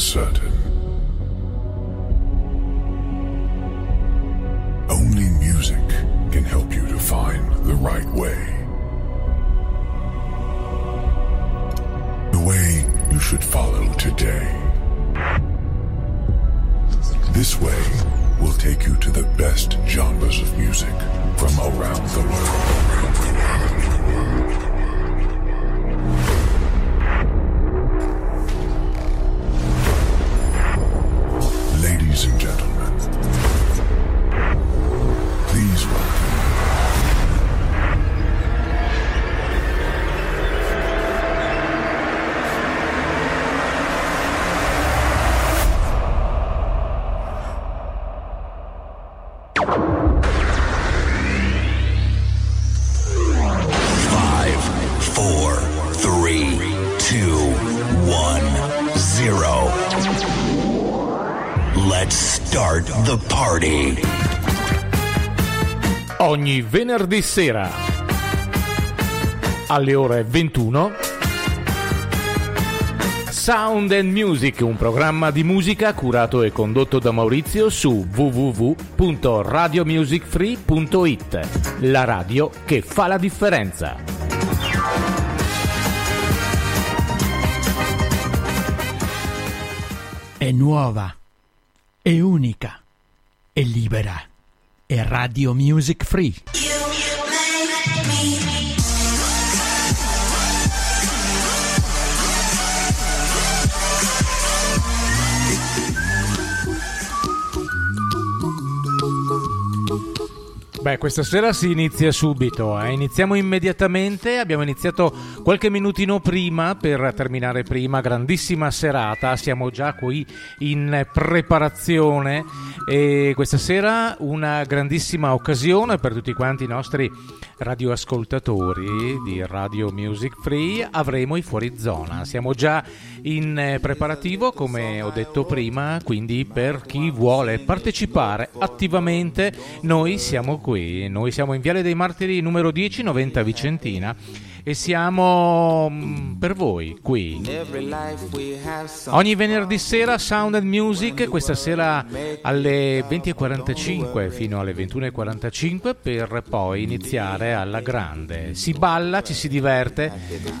certain. Venerdì sera alle ore 21 Sound and Music, un programma di musica curato e condotto da Maurizio su www.radiomusicfree.it. La radio che fa la differenza. È nuova, è unica, è libera. È Radio Music Free. Beh, questa sera si inizia subito, eh. iniziamo immediatamente, abbiamo iniziato qualche minutino prima per terminare prima, grandissima serata, siamo già qui in preparazione. E questa sera una grandissima occasione per tutti quanti i nostri radioascoltatori di Radio Music Free, avremo i fuori zona, siamo già in eh, preparativo come ho detto prima, quindi per chi vuole partecipare attivamente noi siamo qui, noi siamo in Viale dei Martiri numero 10 90 Vicentina e siamo mm, per voi qui. Ogni venerdì sera Sound and Music, questa sera alle 20.45 fino alle 21.45 per poi iniziare alla grande. Si balla, ci si diverte,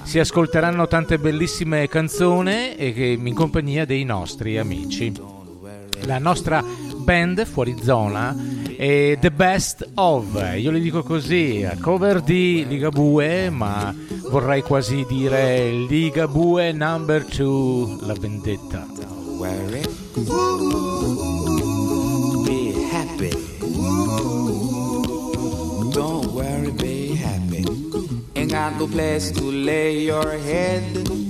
si ascolteranno tante bellissime canzoni e in compagnia dei nostri amici. La nostra band fuori zona è The Best of, io le dico così, cover di Ligabue, ma vorrei quasi dire Ligabue number 2, La Vendetta. worry. Be happy. Don't worry, be happy. Ain't got no place to lay your head.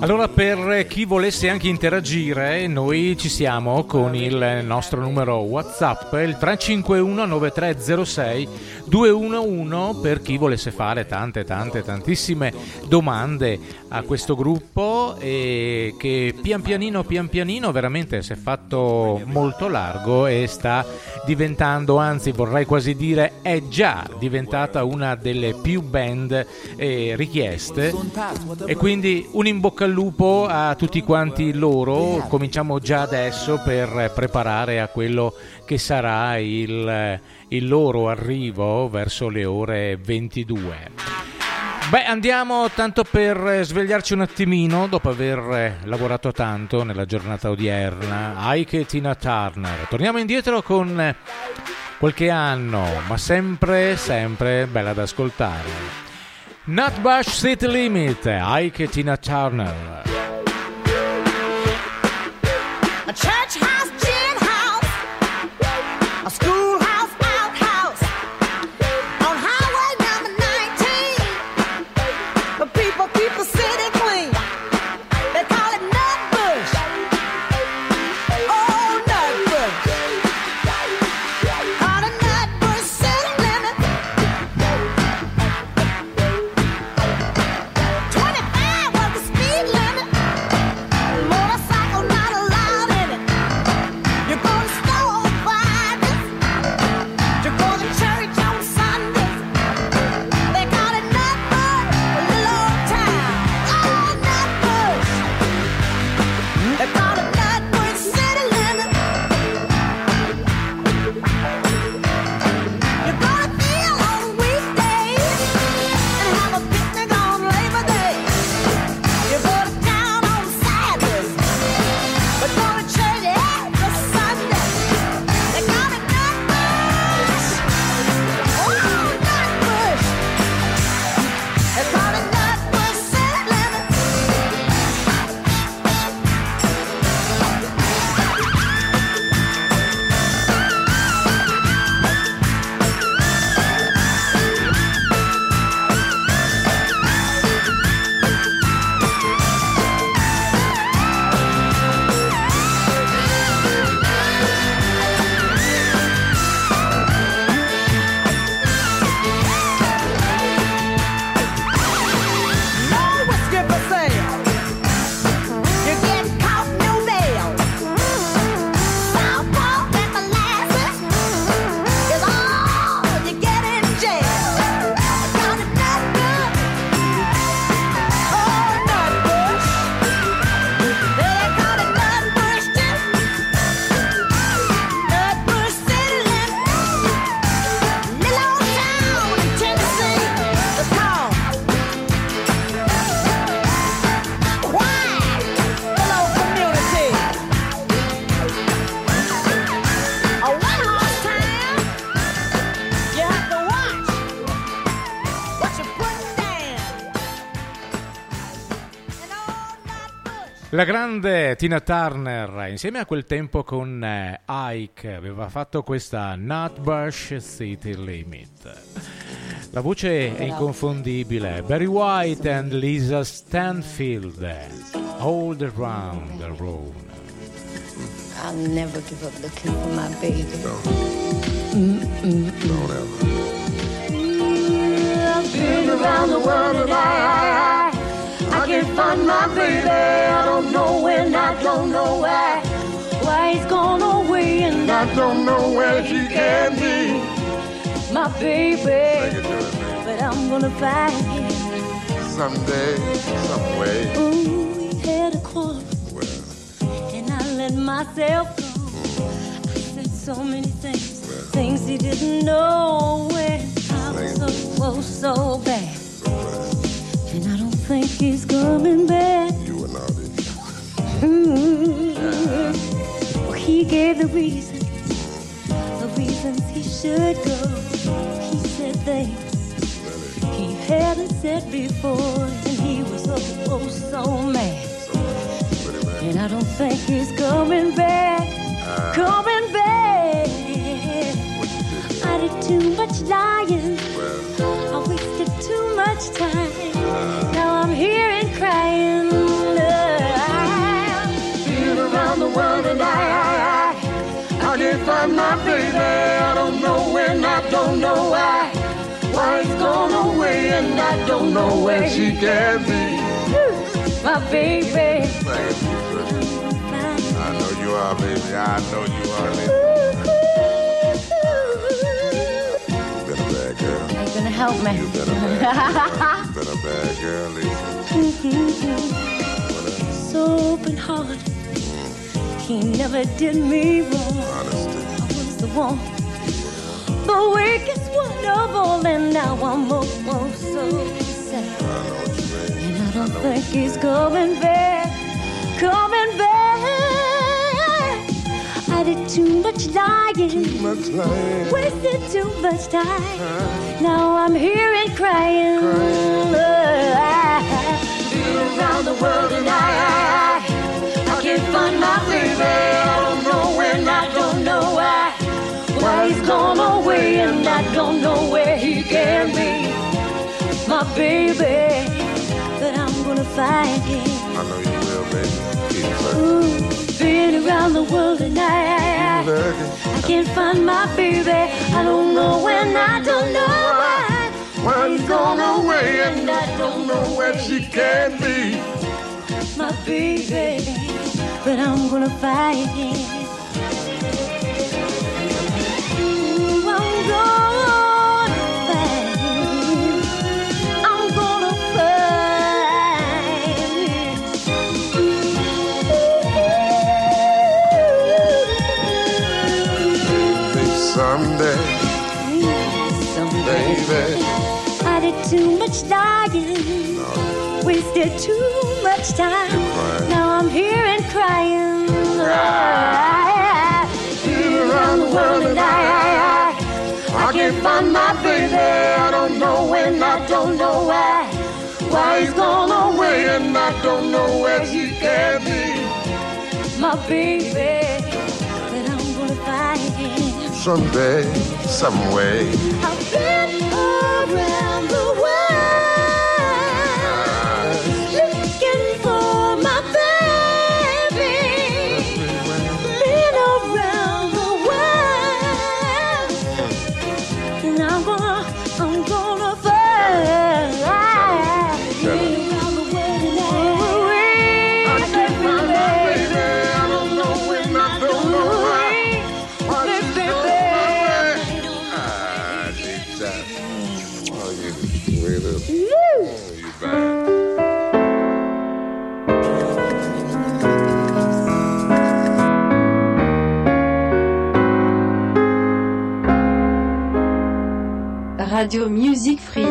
Allora, per chi volesse anche interagire, noi ci siamo con il nostro numero WhatsApp, il 351 9306 211 per chi volesse fare tante, tante, tantissime domande a questo gruppo e che pian pianino, pian pianino veramente si è fatto molto largo e sta diventando, anzi vorrei quasi dire è già diventata una delle più band eh, richieste. E quindi un in bocca lupo a tutti quanti loro, cominciamo già adesso per preparare a quello che sarà il, il loro arrivo verso le ore 22. Beh, andiamo tanto per svegliarci un attimino dopo aver lavorato tanto nella giornata odierna. Ike e Tina Turner. Torniamo indietro con qualche anno, ma sempre, sempre bella da ascoltare. Nutbush City Limit, Ike Tina Turner. A church house, gin house, a schoolhouse, La grande Tina Turner, insieme a quel tempo con eh, Ike, aveva fatto questa Nutbush City Limit. La voce è inconfondibile. Barry White and Lisa Stanfield. All around the road. I'll never give up looking for my baby. I've been around the world and I, I, I can't find my baby. I don't know when, I don't know why. Why he's gone away and I don't know where she can be. My baby, but I'm gonna find him. Someday, some way. Ooh, we had a quarrel Well, and I let myself go. I said so many things, things he didn't know when I was so, oh, so bad. And I don't think he's coming back. you all this. Mm. He gave the reasons, the reasons he should go. He said things he hadn't said before, and he was oh, oh so mad. And I don't think he's coming back, coming back. What you did I did too much lying, I wasted too much time. I'm here and crying. I've been around the world and I, I, I, I can't find my baby. I don't know when, I don't know why. Why it's gone away and I don't know where she can be. My baby. I know you are, baby. I know you are, baby. Help me? You bad girl. You been a bad girl, Lisa. What else? so open heart. He never did me wrong. Honesty. I was the one, the weakest one of all, and now I'm almost so sad. I know what you mean. And I don't think he's coming back, coming back. I did too much lying, Much lying. wasted too much time. Now I'm here and crying. Been around the world and I, I, I, I can't find my baby. I don't know when, I don't know why. Why he's gone away and I don't know where he can be. My baby, but I'm gonna find him. I know you baby. Been around the world and I, I, I, can't find my baby. I don't know when, I don't know why. Why he's gone away and I don't know where she can be. my baby, but I'm gonna find him. Ooh, I'm gonna someday, Someday. baby. I did too much lying, wasted too much time. Now I'm here and crying. Been around the world and I, I, I, I can't find my baby. I don't know when, I don't know why. Why he's gone away and I don't know where he can be. My baby, Someday, some way. I've been around Radio Music Free.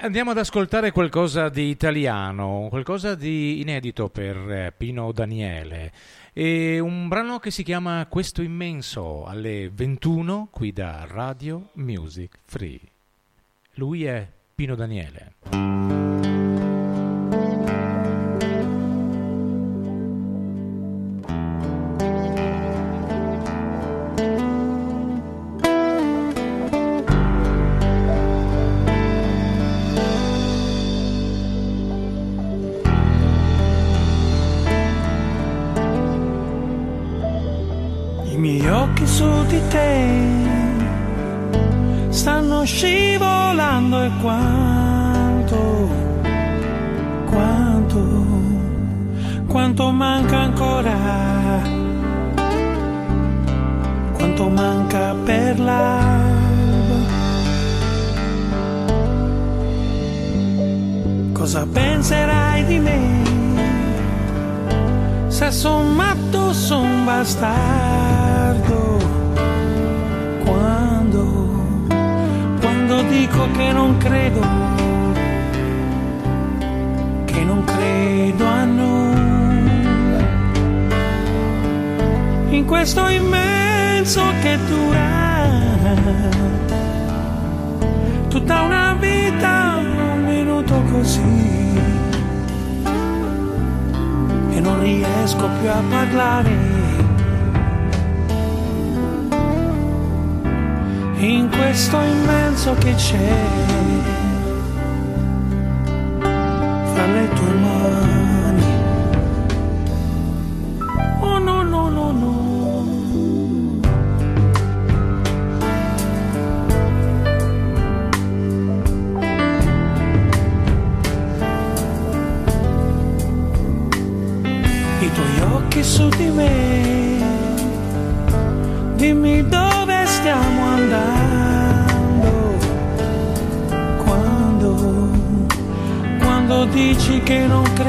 Andiamo ad ascoltare qualcosa di italiano, qualcosa di inedito per eh, Pino Daniele. E un brano che si chiama Questo immenso alle 21 qui da Radio Music Free. Lui è Pino Daniele. Fra le dici che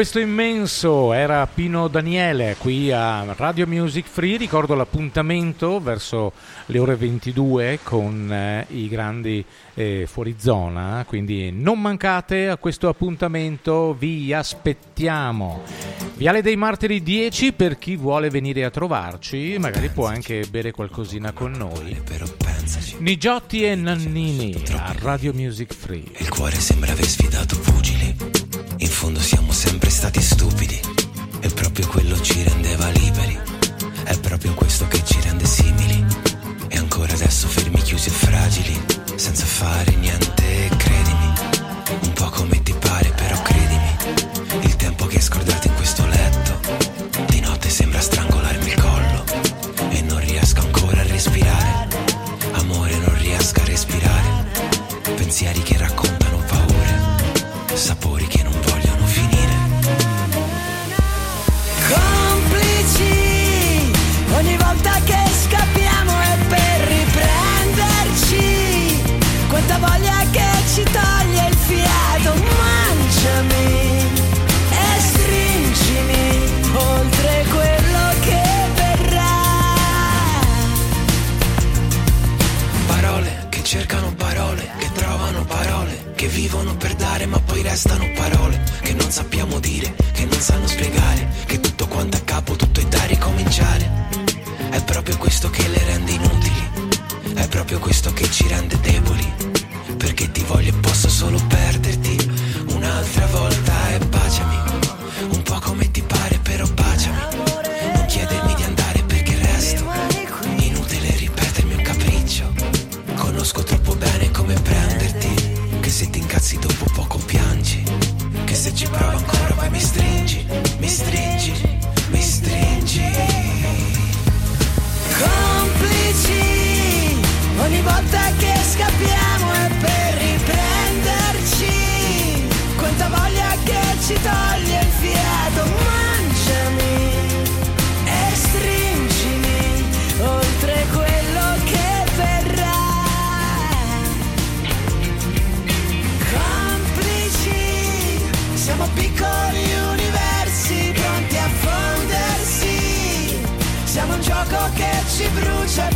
Questo immenso era Pino Daniele qui a Radio Music Free, ricordo l'appuntamento verso le ore 22 con eh, i grandi eh, fuori zona, quindi non mancate a questo appuntamento, vi aspettiamo. Viale dei Martiri 10 per chi vuole venire a trovarci, magari può anche bere qualcosina con noi. Nigiotti e Nannini a Radio Music Free. Il cuore sembra aver sfidato pugili. In fondo siamo sempre stati stupidi. E proprio quello ci rendeva liberi. È proprio questo che ci rende simili. E ancora adesso fermi, chiusi e fragili. Senza fare niente, credimi. Un po' come ti pare, però credimi. Il tempo che hai non sappiamo dire, che non sanno spiegare, che tutto quanto a capo, tutto è da ricominciare. È proprio questo che le rende inutili, è proprio questo che ci rende deboli, perché ti voglio e posso solo perderti. Un'altra volta brucia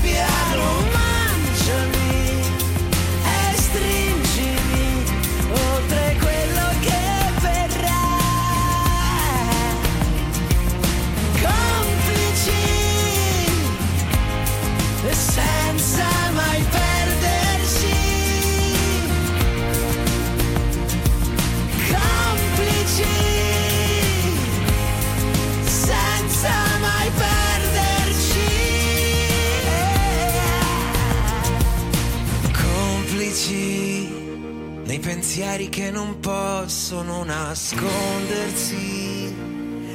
pensieri che non possono nascondersi.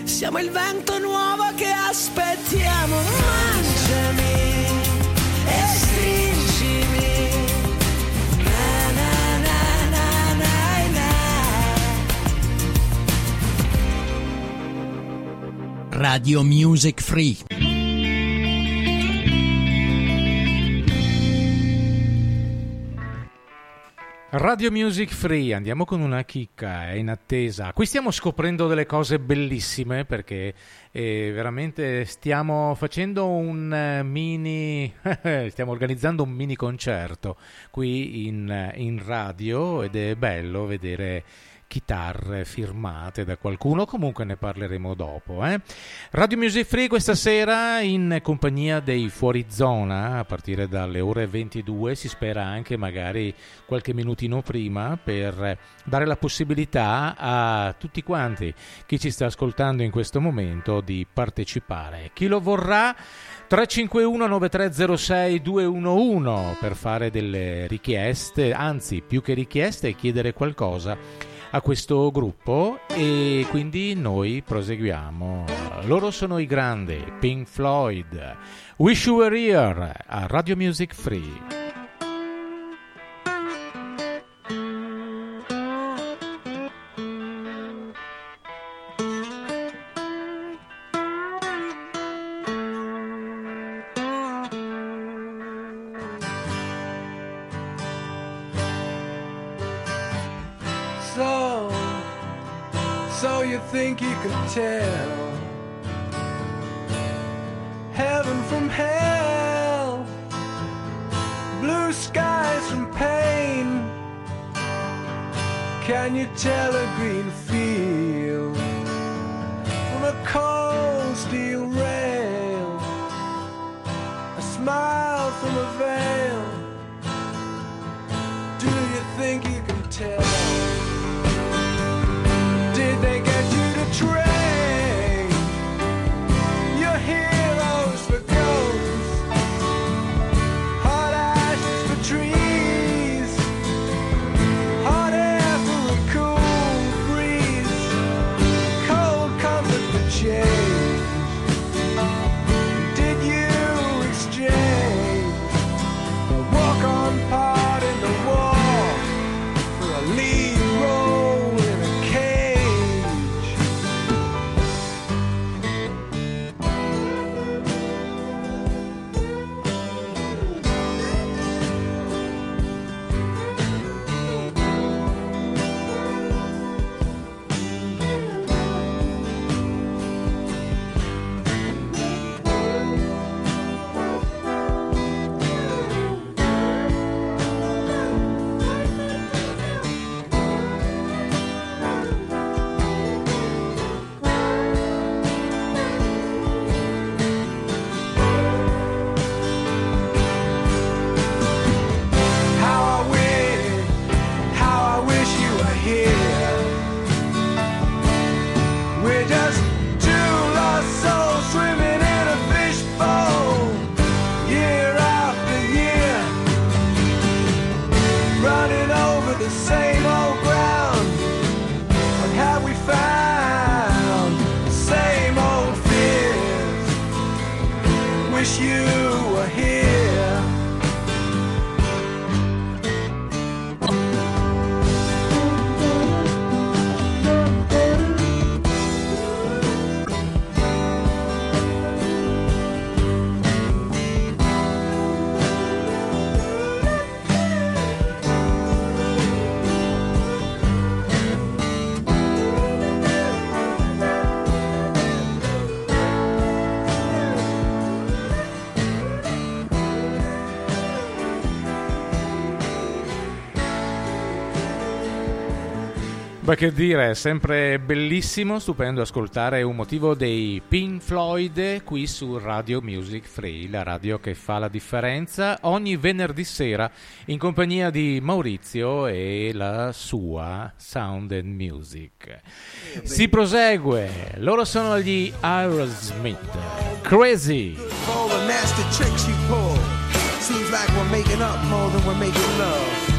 Siamo il vento nuovo che aspettiamo. Mangiami e stringimi. Na, na, na. Radio Music Free. Radio Music Free, andiamo con una chicca, è in attesa. Qui stiamo scoprendo delle cose bellissime perché eh, veramente stiamo facendo un eh, mini, stiamo organizzando un mini concerto qui in, in radio ed è bello vedere chitarre firmate da qualcuno, comunque ne parleremo dopo. eh. Radio Music Free questa sera in compagnia dei Fuori Zona a partire dalle ore 22, si spera anche magari qualche minutino prima per dare la possibilità a tutti quanti chi ci sta ascoltando in questo momento di partecipare. Chi lo vorrà 351 9306 211 per fare delle richieste, anzi più che richieste chiedere qualcosa a questo gruppo e quindi noi proseguiamo. Loro sono i grandi Pink Floyd. Wish You Were Here a Radio Music Free. Tell heaven from hell, blue skies from pain? Can you tell a green Beh, che dire, è sempre bellissimo, stupendo ascoltare un motivo dei Pink Floyd qui su Radio Music Free, la radio che fa la differenza, ogni venerdì sera in compagnia di Maurizio e la sua Sound and Music. Si prosegue, loro sono gli Aerosmith, Crazy. all the nasty tricks you pull. Seems like we're making up more than we're making love.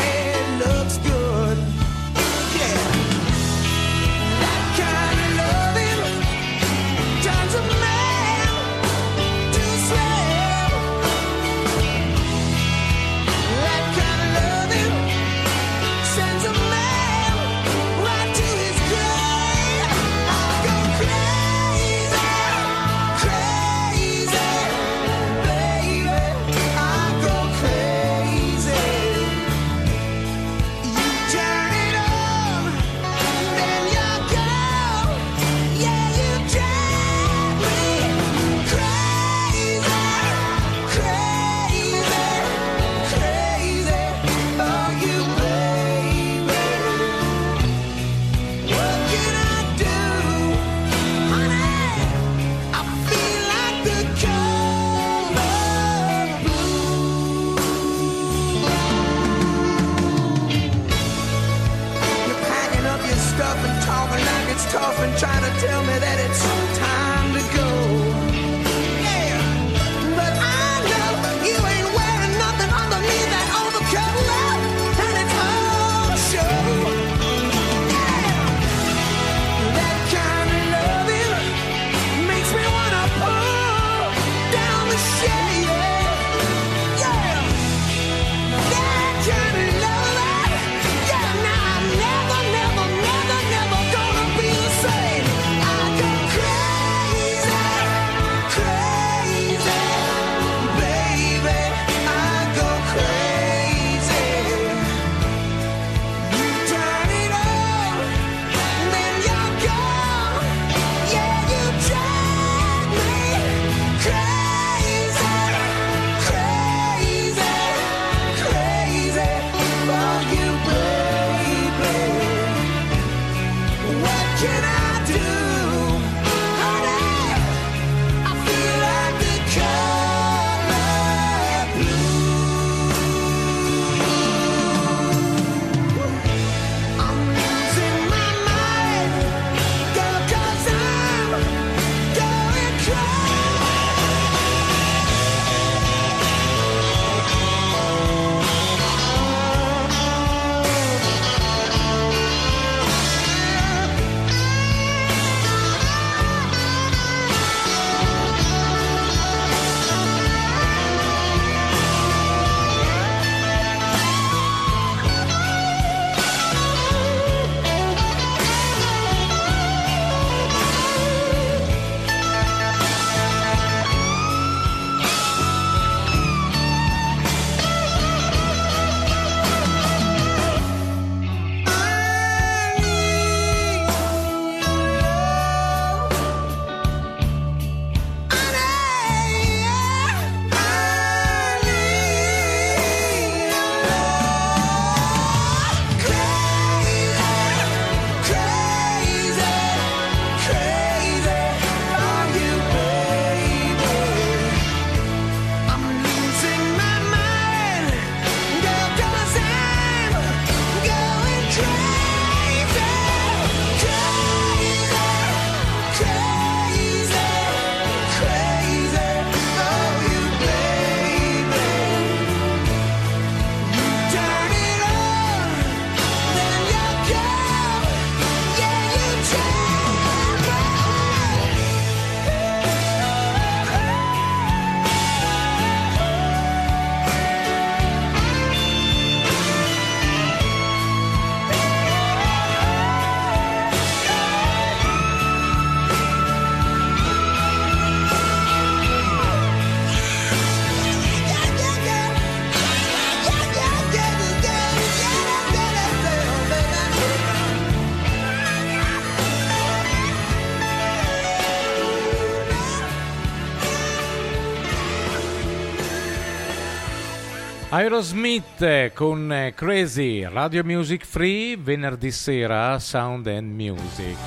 Aerosmith con eh, Crazy, Radio Music Free, venerdì sera Sound and Music.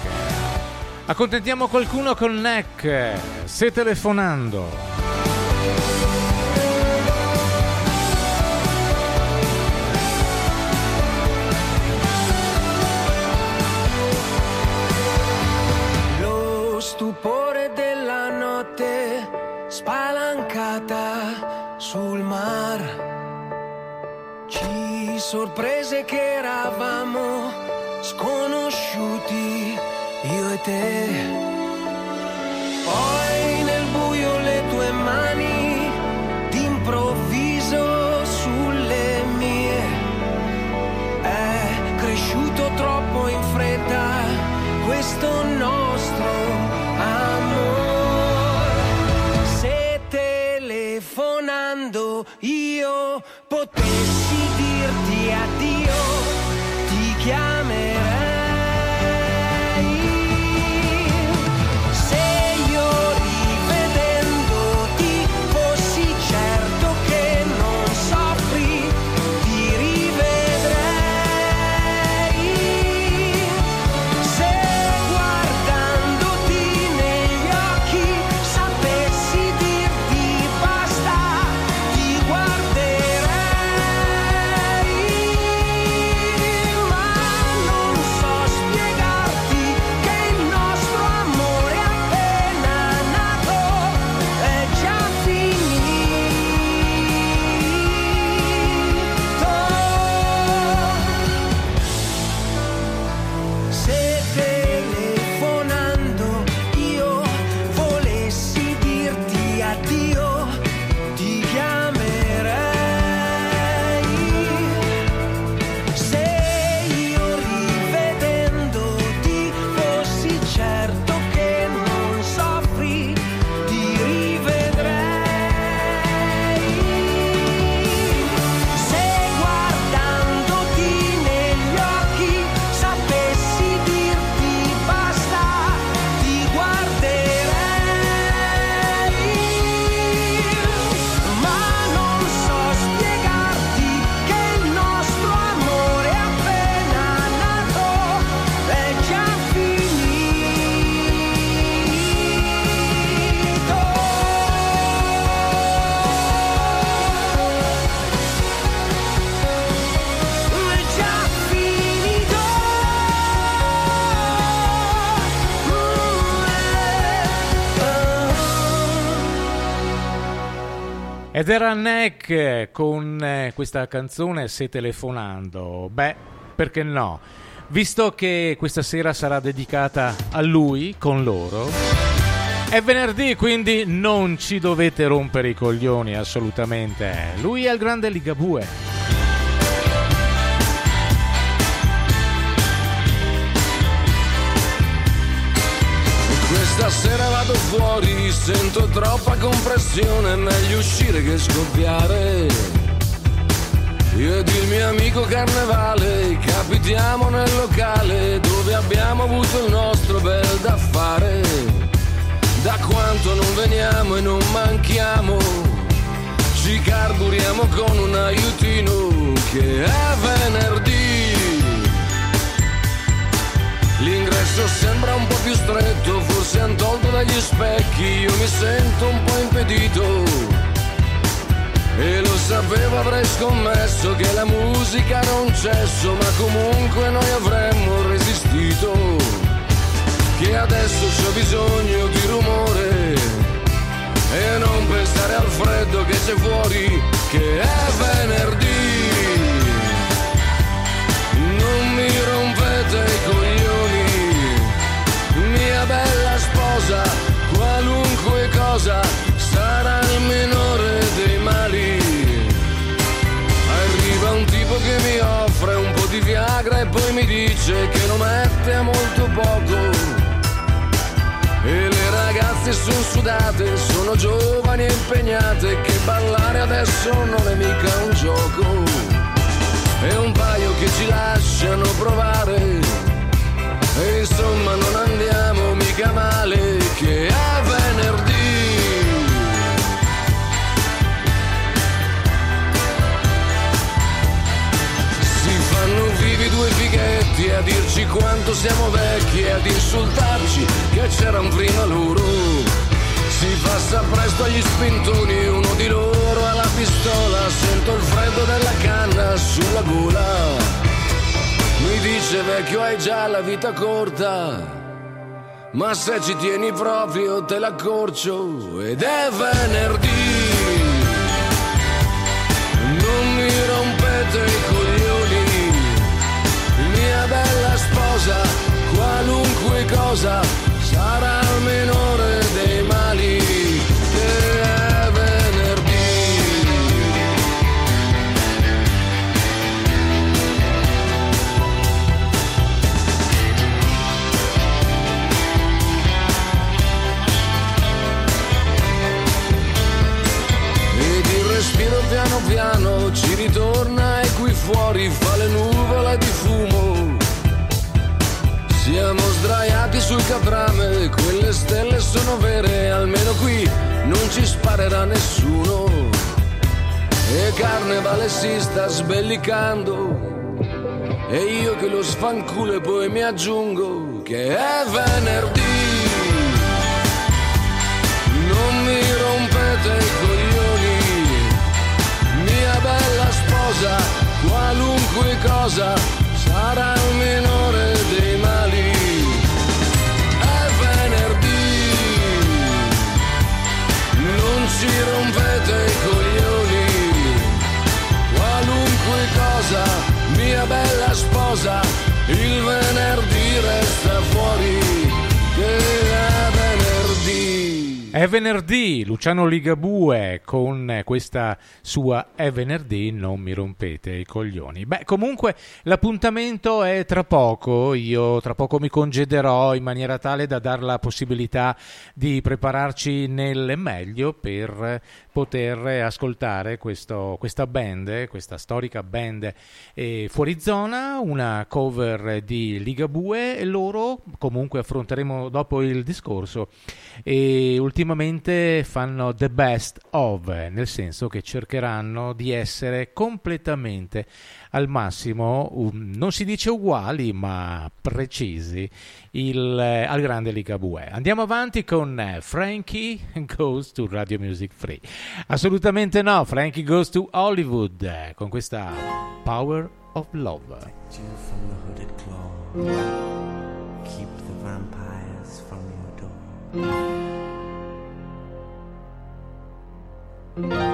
Accontentiamo qualcuno con Neck, se telefonando. Lo stupore della notte spalancata sul mar ci sorprese che eravamo sconosciuti io e te. Poi nel buio le tue mani d'improvviso sulle mie è cresciuto troppo in fretta questo nostro amore. Se telefonando io potessi dirti Ed era Neck con eh, questa canzone Se telefonando. Beh, perché no? Visto che questa sera sarà dedicata a lui con loro. È venerdì, quindi non ci dovete rompere i coglioni assolutamente. Lui è il grande Ligabue. Questa sera vado fuori, sento troppa compressione, meglio uscire che scoppiare. Io ed il mio amico Carnevale capitiamo nel locale dove abbiamo avuto il nostro bel da fare. Da quanto non veniamo e non manchiamo, ci carburiamo con un aiutino che è venerdì. L'ingresso sembra un po' più stretto, forse han tolto dagli specchi, io mi sento un po' impedito. E lo sapevo, avrei scommesso che la musica era un cesso, ma comunque noi avremmo resistito. Che adesso c'ho bisogno di rumore e non pensare al freddo che c'è fuori, che è venerdì. sudate, sono giovani e impegnate che ballare adesso non è mica un gioco. E un paio che ci lasciano provare, e insomma non andiamo mica male che a venerdì. Si fanno vivi due fighetti a dirci quanto siamo vecchi, e ad insultarci che c'erano prima loro si passa presto agli spintoni, uno di loro ha la pistola, sento il freddo della canna sulla gola. Mi dice vecchio hai già la vita corta, ma se ci tieni proprio te l'accorcio ed è venerdì. Non mi rompete i coglioni, mia bella sposa, qualunque cosa sarà il minore piano ci ritorna e qui fuori fa le nuvole di fumo. Siamo sdraiati sul caprame, quelle stelle sono vere, almeno qui non ci sparerà nessuno. E Carnevale si sta sbellicando. E io che lo sfanculo e poi mi aggiungo che è venerdì. Non mi rompete i coglioni, sposa, qualunque cosa sarà il minore dei mali. È venerdì, non ci rompete i coglioni, qualunque cosa, mia bella sposa, il venerdì resta fuori, che è venerdì. È venerdì, Luciano Ligabue con questa sua È venerdì, non mi rompete i coglioni. Beh, comunque l'appuntamento è tra poco, io tra poco mi congederò in maniera tale da dar la possibilità di prepararci nel meglio per poter ascoltare questo- questa band, questa storica band eh, fuori zona, una cover di Ligabue e loro comunque affronteremo dopo il discorso e ultimamente fanno the best of, nel senso che cercheranno di essere completamente al massimo, um, non si dice uguali, ma precisi il, eh, al grande Ligabue. Andiamo avanti con eh, Frankie Goes to Radio Music Free. Assolutamente no, Frankie Goes to Hollywood eh, con questa Power of Love. Keep the.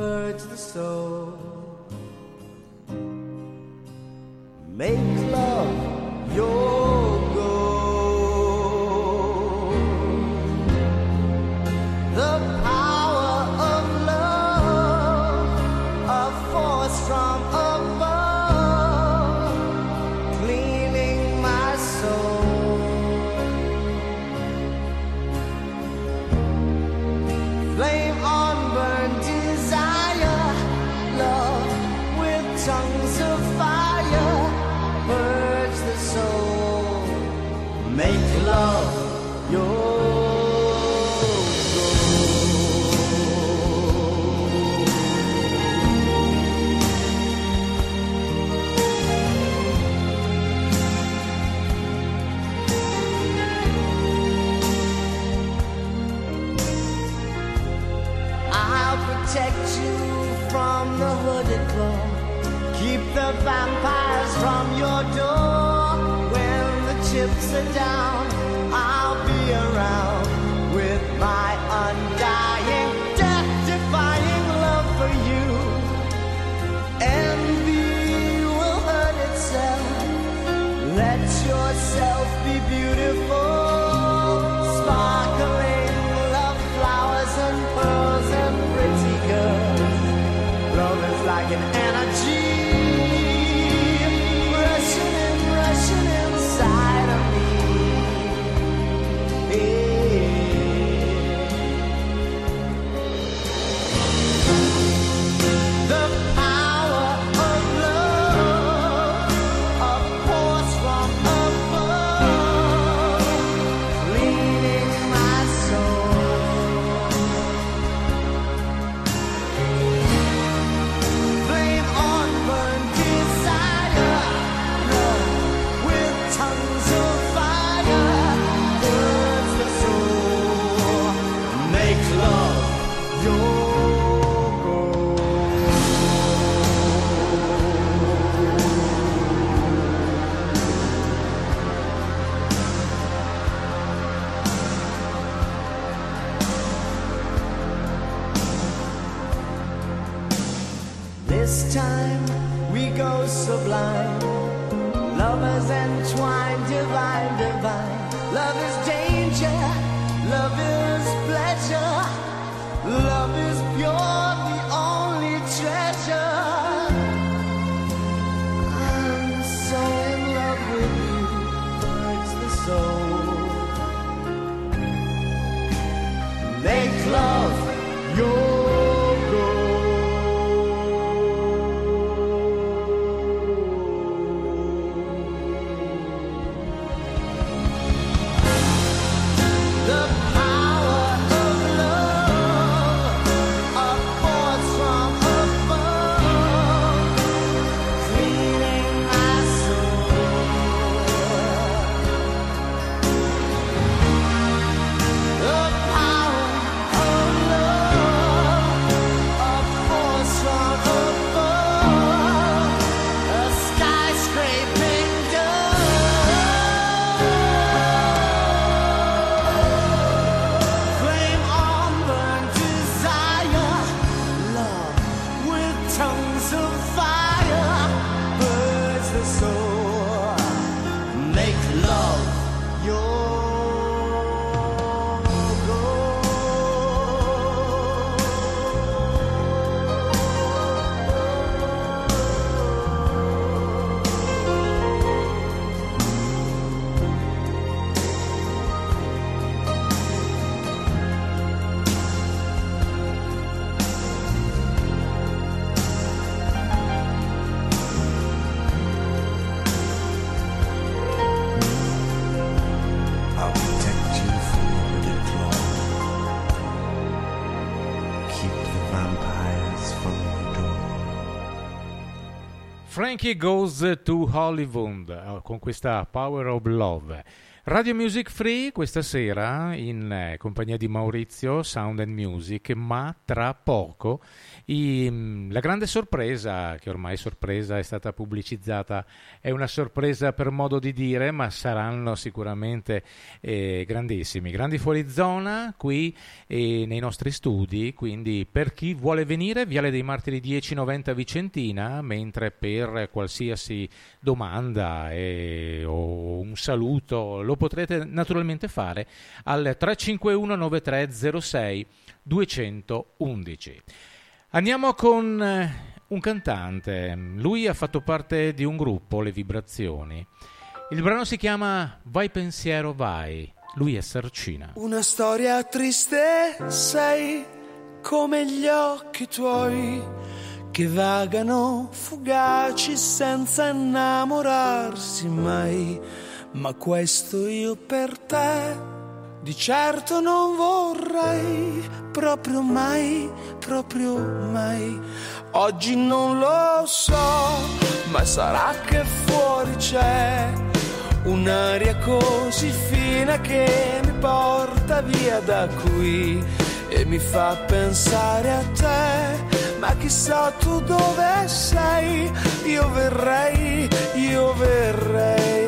purge the soul. Make love your This time we go sublime. Lovers entwined, divine, divine. Love is danger. Love is pleasure. Love is pure, Frankie Goes to Hollywood eh, con questa Power of Love. Radio Music Free questa sera in eh, compagnia di Maurizio, Sound and Music, ma tra poco i- la grande sorpresa, che ormai sorpresa è stata pubblicizzata, è una sorpresa per modo di dire, ma saranno sicuramente eh, grandissimi, grandi fuori zona qui eh, nei nostri studi, quindi per chi vuole venire, Viale dei Martiri 1090 Vicentina, mentre per qualsiasi domanda eh, o un saluto lo potrete naturalmente fare al 351 9306 211. Andiamo con eh, un cantante, lui ha fatto parte di un gruppo, Le Vibrazioni. Il brano si chiama Vai pensiero vai, lui è Sarcina. Una storia triste sei come gli occhi tuoi che vagano fugaci senza innamorarsi mai. Ma questo io per te di certo non vorrei, proprio mai, proprio mai. Oggi non lo so, ma sarà che fuori c'è un'aria così fine che mi porta via da qui e mi fa pensare a te. Ma chissà tu dove sei, io verrei, io verrei.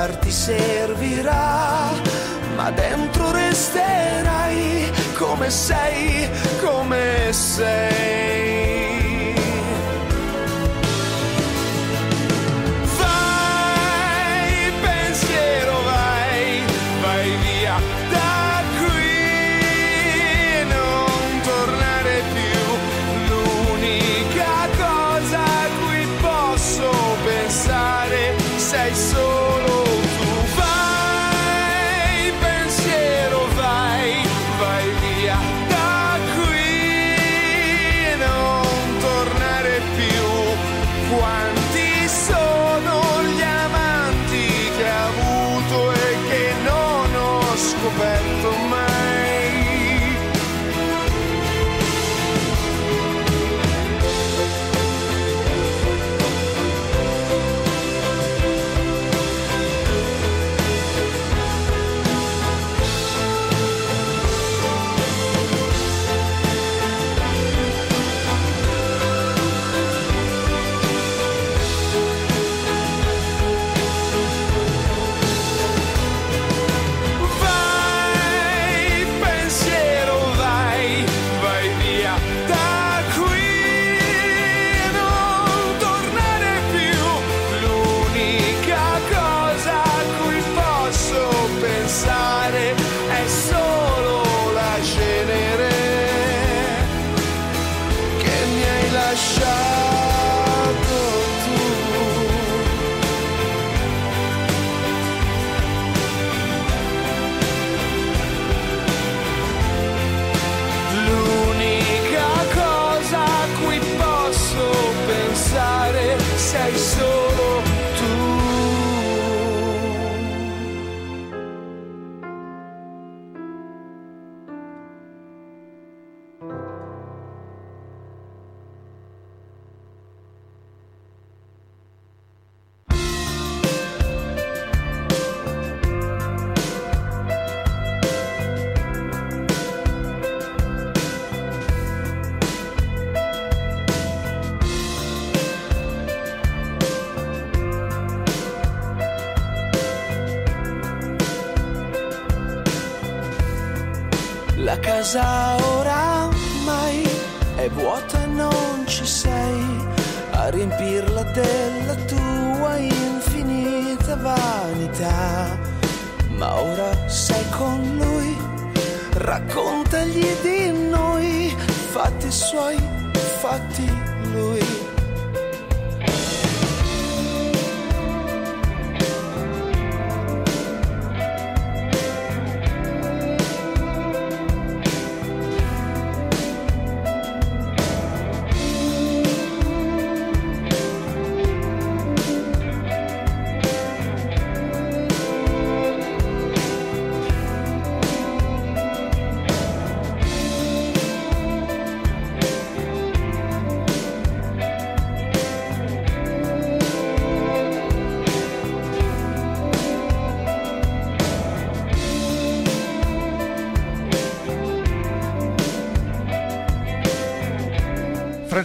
Truccarti servirà, ma dentro resterai come sei, come sei. La casa oramai è vuota e non ci sei a riempirla della tua infinita vanità. Ma ora sei con lui, raccontagli di noi, fatti suoi, fatti lui.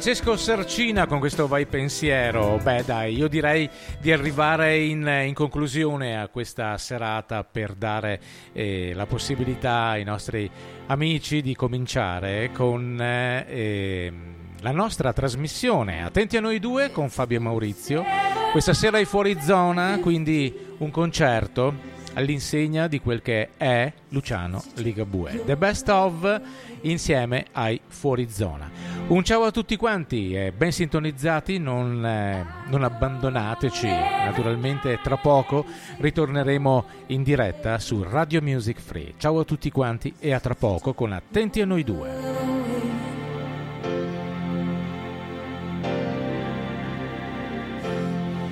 Francesco Sercina con questo vai pensiero. Beh, dai, io direi di arrivare in, in conclusione a questa serata per dare eh, la possibilità ai nostri amici di cominciare con eh, ehm, la nostra trasmissione. Attenti a noi due con Fabio e Maurizio. Questa sera è fuori zona, quindi un concerto all'insegna di quel che è Luciano Ligabue. The best of insieme ai fuori zona. Un ciao a tutti quanti, ben sintonizzati, non, eh, non abbandonateci. Naturalmente tra poco ritorneremo in diretta su Radio Music Free. Ciao a tutti quanti e a tra poco con Attenti a noi due.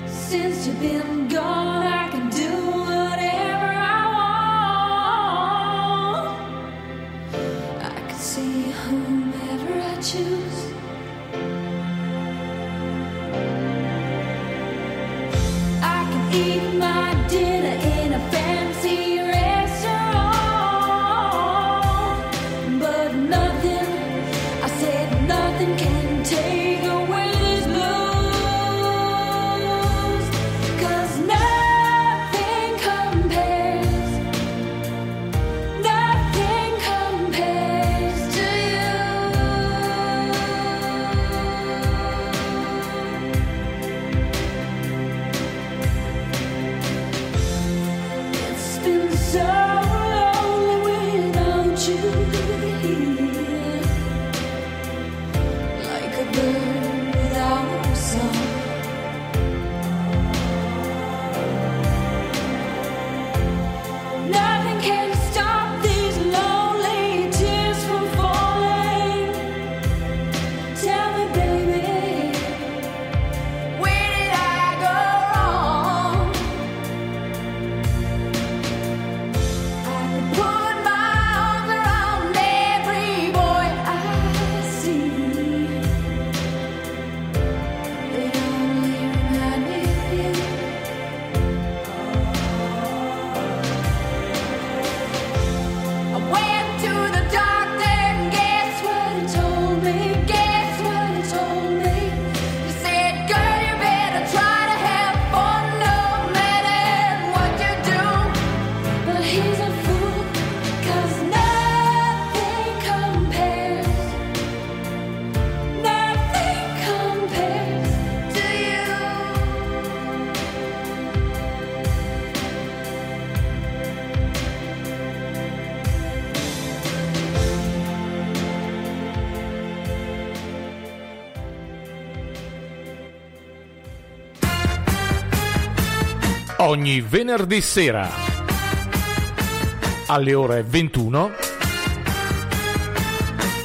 Since you've been ogni venerdì sera alle ore 21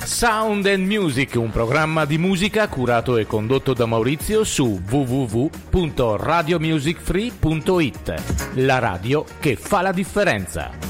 Sound and Music, un programma di musica curato e condotto da Maurizio su www.radiomusicfree.it, la radio che fa la differenza.